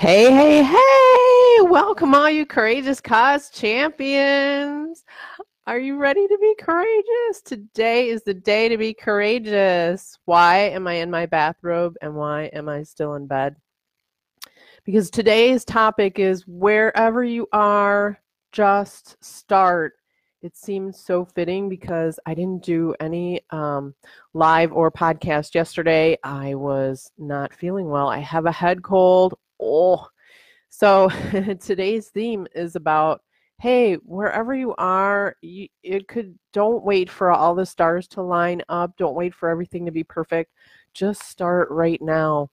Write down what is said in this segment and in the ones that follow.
Hey, hey, hey! Welcome, all you courageous cause champions. Are you ready to be courageous? Today is the day to be courageous. Why am I in my bathrobe and why am I still in bed? Because today's topic is wherever you are, just start. It seems so fitting because I didn't do any um, live or podcast yesterday. I was not feeling well. I have a head cold oh. So today's theme is about hey, wherever you are, you, it could don't wait for all the stars to line up. Don't wait for everything to be perfect. Just start right now.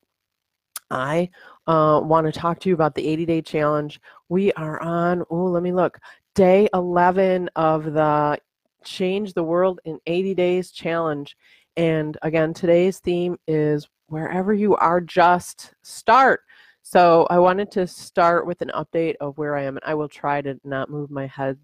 I uh, want to talk to you about the 80 day challenge. We are on, oh, let me look, day 11 of the Change the World in 80 Days challenge. And again, today's theme is wherever you are, just start. So I wanted to start with an update of where I am, and I will try to not move my head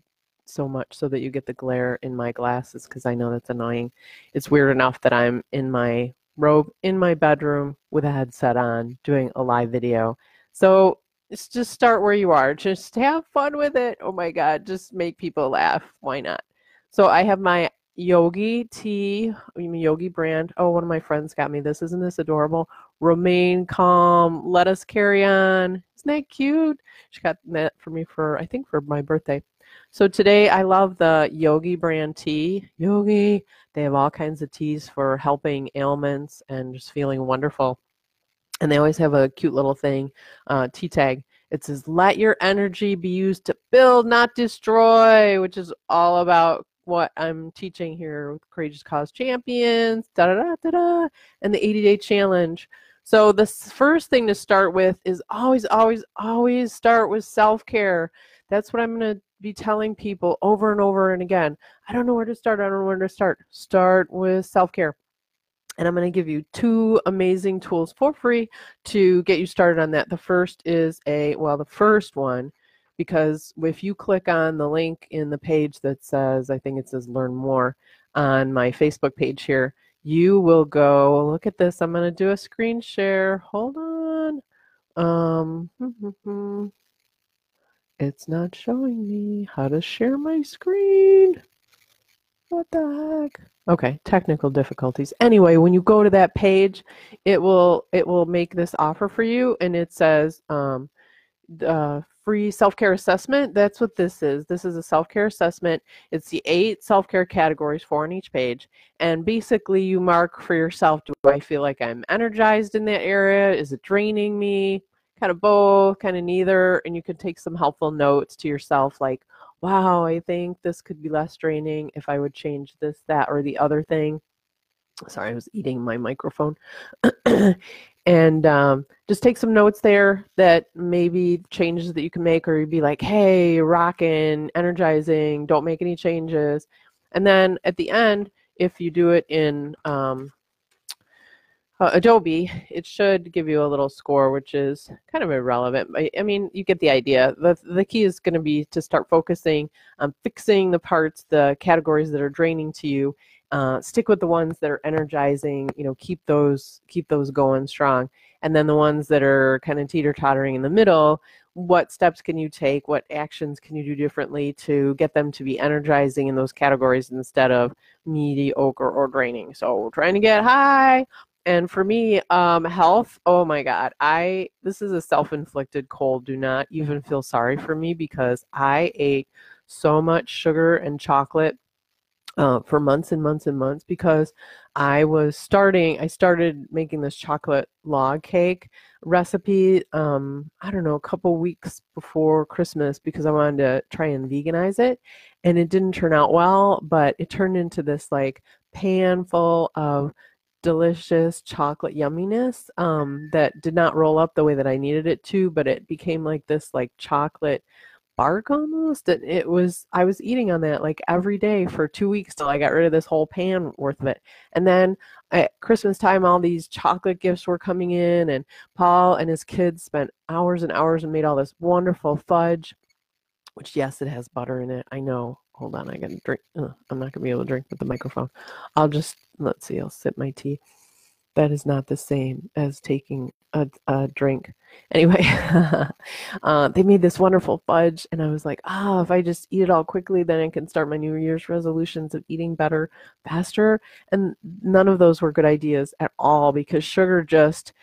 so much so that you get the glare in my glasses because I know that's annoying. It's weird enough that I'm in my robe in my bedroom with a headset on doing a live video. So just start where you are. Just have fun with it. Oh my God, just make people laugh. Why not? So I have my Yogi tea, Yogi brand. Oh, one of my friends got me this. Isn't this adorable? Remain calm. Let us carry on. Isn't that cute? She got that for me for, I think, for my birthday. So today I love the Yogi brand tea. Yogi. They have all kinds of teas for helping ailments and just feeling wonderful. And they always have a cute little thing, uh, tea tag. It says, let your energy be used to build, not destroy, which is all about what I'm teaching here with Courageous Cause Champions, da da da da da, and the 80 day challenge. So, the first thing to start with is always, always, always start with self care. That's what I'm going to be telling people over and over and again. I don't know where to start. I don't know where to start. Start with self care. And I'm going to give you two amazing tools for free to get you started on that. The first is a, well, the first one because if you click on the link in the page that says, I think it says learn more on my Facebook page here, you will go, look at this, I'm going to do a screen share. Hold on. Um, it's not showing me how to share my screen. What the heck? Okay, technical difficulties. Anyway, when you go to that page, it will it will make this offer for you, and it says um, uh, free self-care assessment that's what this is. This is a self-care assessment. It's the eight self-care categories four on each page. And basically you mark for yourself do i feel like i'm energized in that area? Is it draining me? Kind of both kind of neither. And you can take some helpful notes to yourself like wow i think this could be less draining if i would change this that or the other thing. Sorry i was eating my microphone and um, just take some notes there that maybe changes that you can make or you'd be like hey rocking energizing don't make any changes. And then at the end if you do it in um, uh, adobe it should give you a little score which is kind of irrelevant I, I mean you get the idea. The, the key is going to be to start focusing on fixing the parts the categories that are draining to you uh, stick with the ones that are energizing you know keep those keep those going strong. And then the ones that are kind of teeter tottering in the middle what steps can you take? What actions can you do differently to get them to be energizing in those categories instead of mediocre or draining? So we're trying to get high. And for me um, health oh my god i this is a self-inflicted cold. Do not even feel sorry for me because i ate so much sugar and chocolate uh, for months and months and months because I was starting, I started making this chocolate log cake recipe, um, I don't know, a couple weeks before Christmas because I wanted to try and veganize it. And it didn't turn out well, but it turned into this like pan full of delicious chocolate yumminess um, that did not roll up the way that I needed it to, but it became like this like chocolate bark almost and it was i was eating on that like every day for two weeks till i got rid of this whole pan worth of it. And then at christmas time all these chocolate gifts were coming in and paul and his kids spent hours and hours and made all this wonderful fudge which yes it has butter in it. I know. Hold on i gotta drink i'm not gonna be able to drink with the microphone. I'll just let's see i'll sip my tea. That is not the same as taking a, a drink. Anyway, uh, they made this wonderful fudge, and I was like, ah, oh, if I just eat it all quickly, then I can start my New Year's resolutions of eating better faster. And none of those were good ideas at all because sugar just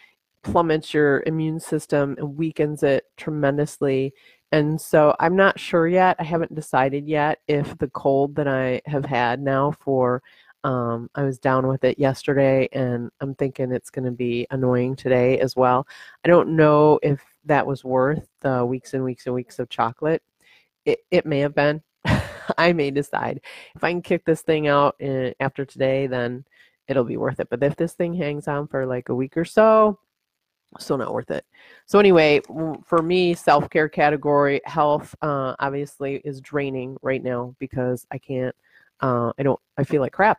plummets your immune system and weakens it tremendously. And so I'm not sure yet. I haven't decided yet if the cold that I have had now for um, I was down with it yesterday, and I'm thinking it's going to be annoying today as well. I don't know if that was worth the weeks and weeks and weeks of chocolate. It, it may have been. I may decide if I can kick this thing out in, eh, after today, then it'll be worth it. But if this thing hangs on for like a week or so, still not worth it. So anyway, for me, self-care category, health uh, obviously is draining right now because I can't. Uh, I don't. I feel like crap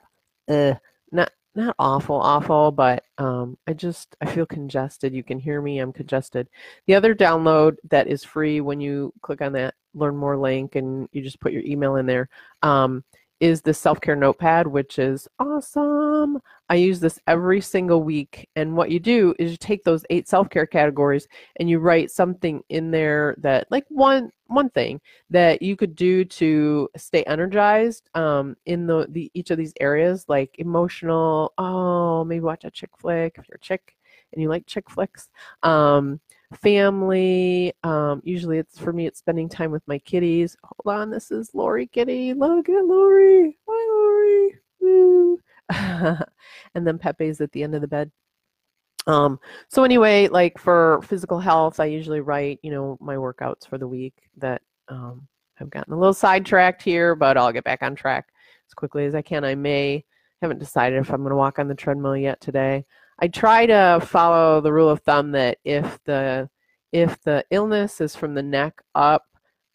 uh, not not awful, awful, but um, I just I feel congested. You can hear me. I'm congested. The other download that is free when you click on that learn more link and you just put your email in there. Um, is the self care notepad, which is awesome. I use this every single week. And what you do is you take those eight self care categories and you write something in there that, like one one thing that you could do to stay energized um, in the, the each of these areas, like emotional. Oh, maybe watch a chick flick if you're a chick and you like chick flicks. Um, family. Um, usually it's for me, it's spending time with my kitties. Hold on, this is Lori Kitty. Look at Lori. Hi, Lori. And then Pepe's at the end of the bed. Um, so anyway, like for physical health, I usually write, you know, my workouts for the week that um, I've gotten a little sidetracked here, but I'll get back on track as quickly as I can. I may haven't decided if I'm going to walk on the treadmill yet today. I try to follow the rule of thumb that if the if the illness is from the neck up,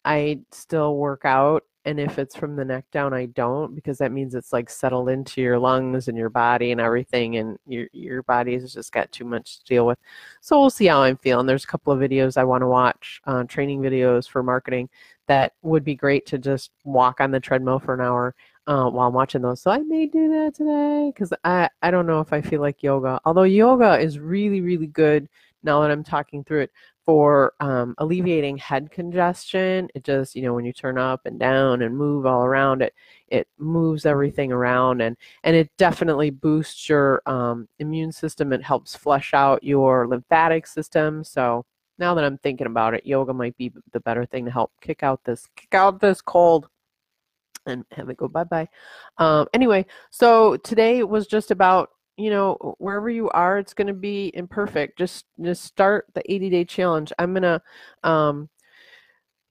I still work out, and if it's from the neck down, I don't because that means it's like settled into your lungs and your body and everything, and your your body has just got too much to deal with. So we'll see how I'm feeling. There's a couple of videos I want to watch, uh, training videos for marketing that would be great to just walk on the treadmill for an hour uh, while I'm watching those. So I may do that today because I, I don't know if I feel like yoga. Although yoga is really, really good now that I'm talking through it for um, alleviating head congestion. It just, you know, when you turn up and down and move all around it, it moves everything around and, and it definitely boosts your um, immune system. It helps flush out your lymphatic system. So now that I'm thinking about it, yoga might be the better thing to help kick out this kick out this cold and have it go bye bye. Um, anyway, so today was just about you know wherever you are, it's going to be imperfect. Just just start the 80 day challenge. I'm gonna. Um,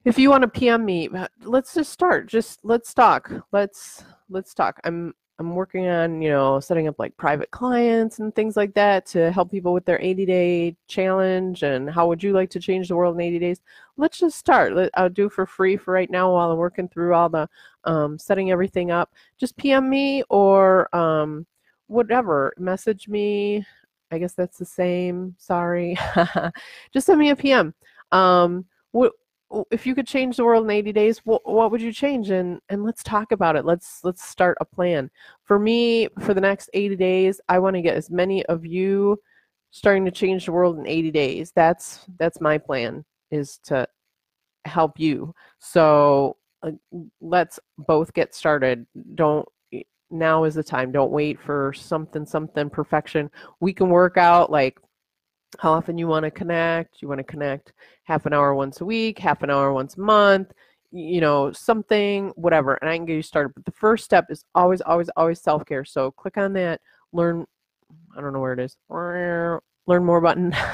if you want to PM me, uh, let's just start. Just let's talk. Let's let's talk. I'm I'm working on, you know, setting up like private clients and things like that to help people with their 80 day challenge. And how would you like to change the world in 80 days? Let's just start. Let, I'll do for free for right now while I'm working through all the um, setting everything up. Just PM me or um, whatever. Message me. I guess that's the same. Sorry. just send me a PM. Um, what, if you could change the world in 80 days what, what would you change and and let's talk about it let's let's start a plan for me for the next 80 days i want to get as many of you starting to change the world in 80 days that's that's my plan is to help you so uh, let's both get started don't now is the time don't wait for something something perfection we can work out like how often you want to connect. You want to connect half an hour once a week, half an hour once a month, you know, something, whatever, and I can get you started. But the first step is always, always, always self care. So click on that, learn, I don't know where it is, learn more button.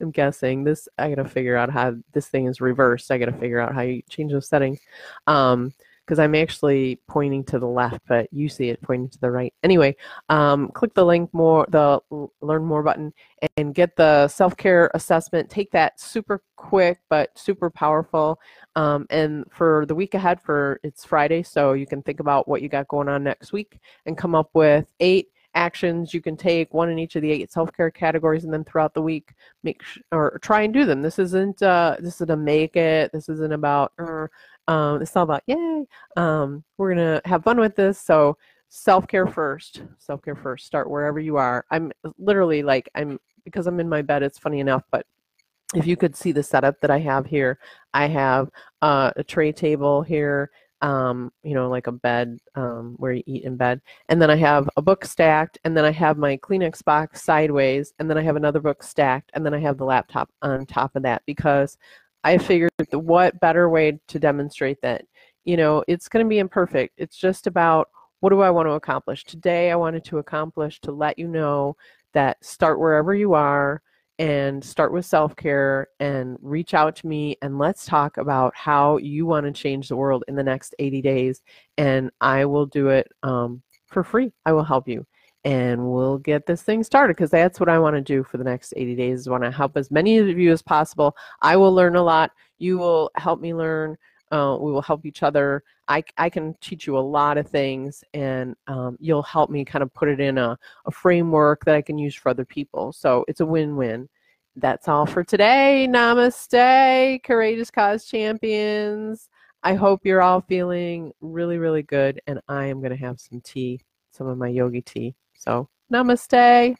I'm guessing this, I got to figure out how this thing is reversed. I got to figure out how you change those settings. Um, because I'm actually pointing to the left, but you see it pointing to the right. Anyway, um, click the link more, the learn more button, and get the self care assessment. Take that super quick but super powerful. Um, and for the week ahead, for it's Friday, so you can think about what you got going on next week and come up with eight actions you can take one in each of the eight self-care categories and then throughout the week make sh- or try and do them this isn't uh this is a make it this isn't about uh, um, it's all about yay. Um, we're gonna have fun with this. So self care first. Self care first. Start wherever you are. I'm literally like I'm because I'm in my bed, it's funny enough, but if you could see the setup that I have here, I have uh, a tray table here, um, you know, like a bed um, where you eat in bed. And then I have a book stacked, and then I have my Kleenex box sideways, and then I have another book stacked, and then I have the laptop on top of that because I figured what better way to demonstrate that, you know, it's going to be imperfect. It's just about what do I want to accomplish? Today, I wanted to accomplish to let you know that start wherever you are and start with self care and reach out to me and let's talk about how you want to change the world in the next 80 days. And I will do it um, for free. I will help you and we'll get this thing started because that's what I want to do for the next 80 days. I want to help as many of you as possible. I will learn a lot. You will help me learn. Uh, we will help each other. I, I can teach you a lot of things, and um, you'll help me kind of put it in a, a framework that I can use for other people. So it's a win win. That's all for today. Namaste, Courageous Cause Champions. I hope you're all feeling really, really good, and I am going to have some tea, some of my yogi tea. So, namaste.